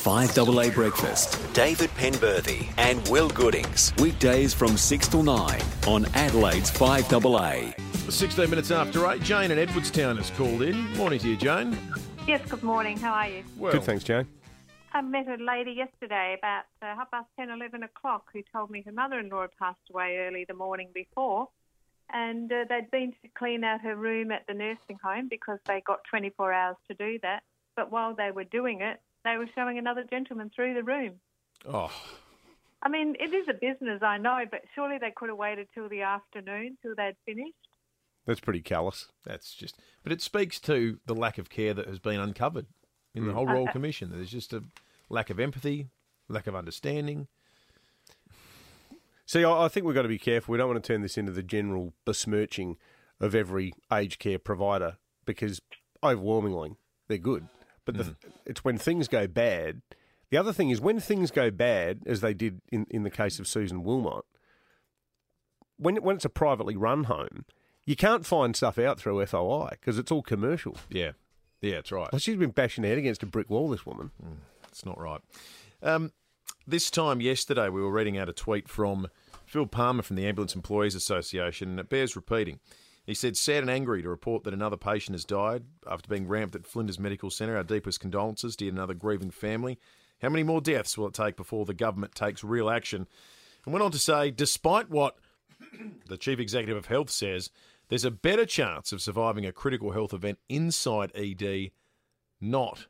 5AA Breakfast. David Penberthy and Will Goodings. Weekdays from 6 till 9 on Adelaide's 5AA. 16 minutes after 8, Jane in Edwardstown has called in. Morning to you, Jane. Yes, good morning. How are you? Well, Good, thanks, Jane. I met a lady yesterday about uh, half past 10, 11 o'clock who told me her mother-in-law had passed away early the morning before and uh, they'd been to clean out her room at the nursing home because they got 24 hours to do that. But while they were doing it, they were showing another gentleman through the room. Oh, I mean, it is a business, I know, but surely they could have waited till the afternoon, till they'd finished. That's pretty callous. that's just. But it speaks to the lack of care that has been uncovered in the mm. whole Royal Okay. Commission. There's just a lack of empathy, lack of understanding. See, I, I think we've got to be careful. We don't want to turn this into the general besmirching of every aged care provider because overwhelmingly they're good. But the, it's when things go bad. The other thing is when things go bad, as they did in, in the case of Susan Wilmot, when, when it's a privately run home, you can't find stuff out through FOI because it's all commercial. Yeah, yeah, that's right. Well, she's been bashing her head against a brick wall, this woman. It's not right. Um, this time yesterday, we were reading out a tweet from Phil Palmer from the Ambulance Employees Association, and it bears repeating. He said, sad and angry to report that another patient has died after being ramped at Flinders Medical Centre. Our deepest condolences to another grieving family. How many more deaths will it take before the government takes real action? And went on to say, despite what the Chief Executive of Health says, there's a better chance of surviving a critical health event inside ED, not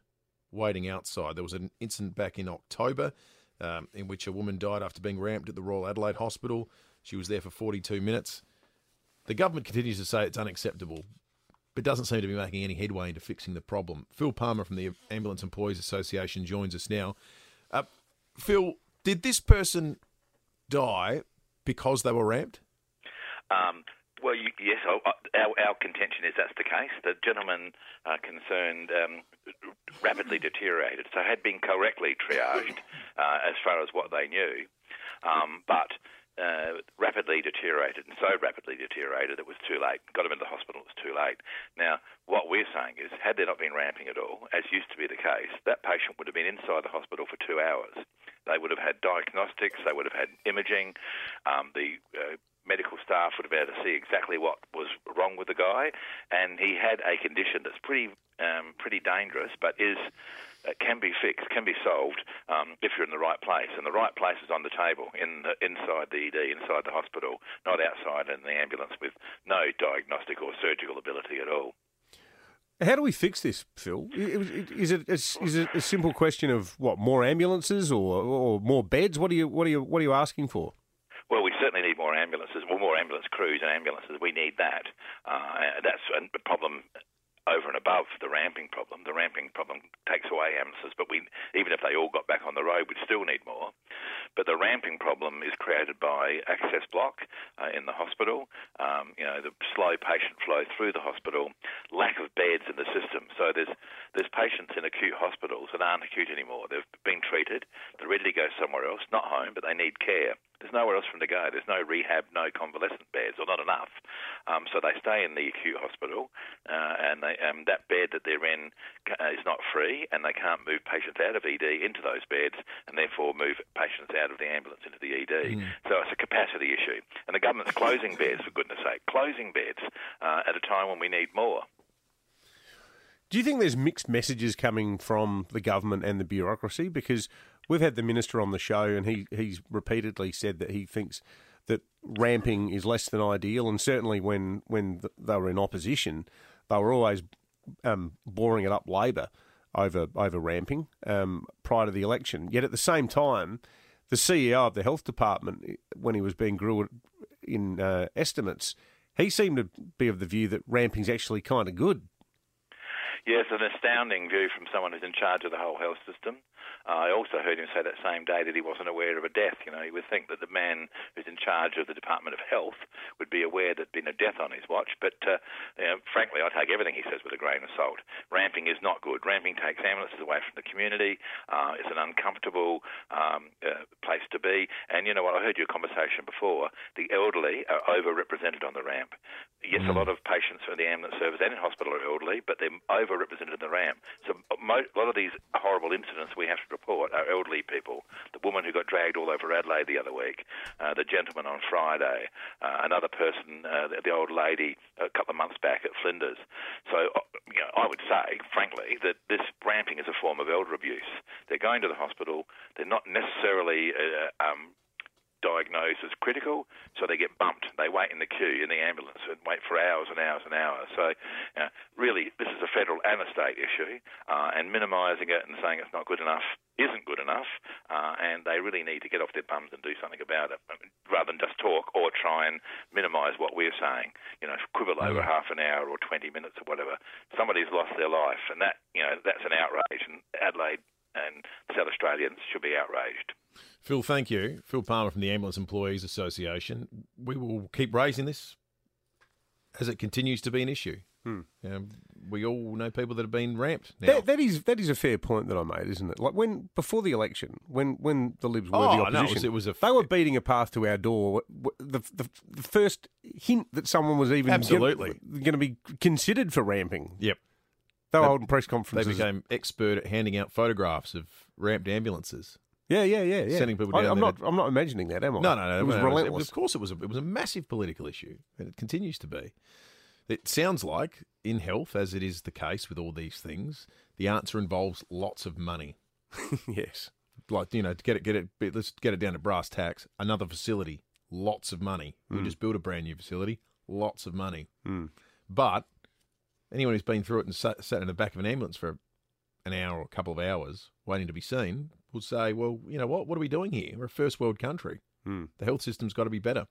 waiting outside. There was an incident back in October um, in which a woman died after being ramped at the Royal Adelaide Hospital. She was there for 42 minutes. The government continues to say it's unacceptable, but doesn't seem to be making any headway into fixing the problem. Phil Palmer from the Ambulance Employees Association joins us now. Uh, Phil, did this person die because they were ramped? Um, well, you, yes, our, our, contention is that's the case. The gentleman uh, concerned um, rapidly deteriorated, so had been correctly triaged uh, as far as what they knew, um, but uh, rapidly deteriorated, and so rapidly deteriorated it was too late. Got him into the hospital, it was too late. Now, what we're saying is, had there not been ramping at all, as used to be the case, that patient would have been inside the hospital for two hours. They would have had diagnostics, they would have had imaging, um, the uh, medical staff would been able to see exactly what was wrong with the guy, and he had a condition that's pretty um, pretty dangerous, but is uh, can be fixed, can be solved um, if you're in the right place. And the right place is on the table, in the, inside the ED, inside the hospital, not outside in the ambulance with no diagnostic or surgical ability at all. How do we fix this, Phil? Is it is it a simple question of what more ambulances or, or more beds? What are you what are you what are you asking for? Well, we certainly need more ambulances, well, more ambulance crews and ambulances. We need that. Uh, that's a problem over and above the ramping problem. The ramping problem takes away ambulances, but we, even if they all got back on the road, we'd still need more. But the ramping problem is created by access block uh, in the hospital, um, you know, the slow patient flow through the hospital, lack of beds in the system. So there's there's patients in acute hospitals that aren't acute anymore. They've been treated, they're ready to go somewhere else, not home, but they need care. There's nowhere else for them to go. There's no rehab, no convalescent beds, or not enough. Um, so they stay in the acute hospital, uh, and they, um, that bed that they're in uh, is not free, and they can't move patients out of ED into those beds, and therefore move patients out of the ambulance into the ED. So it's a capacity issue, and the government's closing beds, for goodness sake, closing beds uh, at a time when we need more. Do you think there's mixed messages coming from the government and the bureaucracy? Because we've had the minister on the show, and he he's repeatedly said that he thinks that ramping is less than ideal, and certainly when when they were in opposition, they were always um, boring it up Labor over over ramping um, prior to the election. Yet at the same time, the CEO of the health department, when he was being grilled in uh, estimates, he seemed to be of the view that ramping's actually kind of good. Yes, an astounding view from someone who's in charge of the whole health system. Uh, I also heard him say that same day that he wasn't aware of a death. You know, you would think that the man who's in charge of the Department of Health would be aware there'd been a death on his watch. But uh, you know, frankly, I take everything he says with a grain of salt. Ramping is not good. Ramping takes ambulances away from the community. Uh, it's an uncomfortable um, uh, place to be. And you know what? I heard your conversation before. The elderly are overrepresented on the ramp. Yes, a lot of patients in the ambulance service and in hospital are elderly, but they're overrepresented in the RAM. So mo- a lot of these horrible incidents we have to report are elderly people. The woman who got dragged all over Adelaide the other week, uh, the gentleman on Friday, uh, another person, uh, the, the old lady a couple of months back at Flinders. So uh, you know, I would say, frankly, that this ramping is a form of elder abuse. They're going to the hospital. They're not necessarily uh, um, diagnosed as critical, so they get wait in the queue in the ambulance and wait for hours and hours and hours. So, uh, really, this is a federal and a state issue, uh, and minimising it and saying it's not good enough isn't good enough, uh, and they really need to get off their bums and do something about it, rather than just talk or try and minimise what we're saying. You know, quibble over half an hour or 20 minutes or whatever. Somebody's lost their life, and that, you know, that's an outrage, and Adelaide and South Australians should be outraged. Phil, thank you. Phil Palmer from the Ambulance Employees Association. We will keep raising this as it continues to be an issue. Hmm. Um, we all know people that have been ramped now. That, that is that is a fair point that I made, isn't it? Like when before the election, when when the Libs were Oh, the no, it opposition, was- it was a they were beating a path to our door. The the, the first hint that someone was even Absolutely. going to be considered for ramping, yep. they were holding press conferences. They became expert at handing out photographs of ramped ambulances. Yeah, yeah, yeah, yeah. sending people I, down I'm there not. I'm not imagining that, am I? No, no, no. It was no, relentless. Of course, it was. A, it was a massive political issue, and it continues to be. It sounds like in health, as it is the case with all these things, the answer involves lots of money. yes. Like you know, to get it, get it. Let's get it down to brass tacks. Another facility, lots of money. We just built a brand new facility, lots of money. Mm. But anyone who's been through it and sat, sat in the back of an ambulance for an hour or a couple of hours waiting to be seen will say, well, you know what? What are we doing here? We're a first world country. Mm. The health system's got to be better.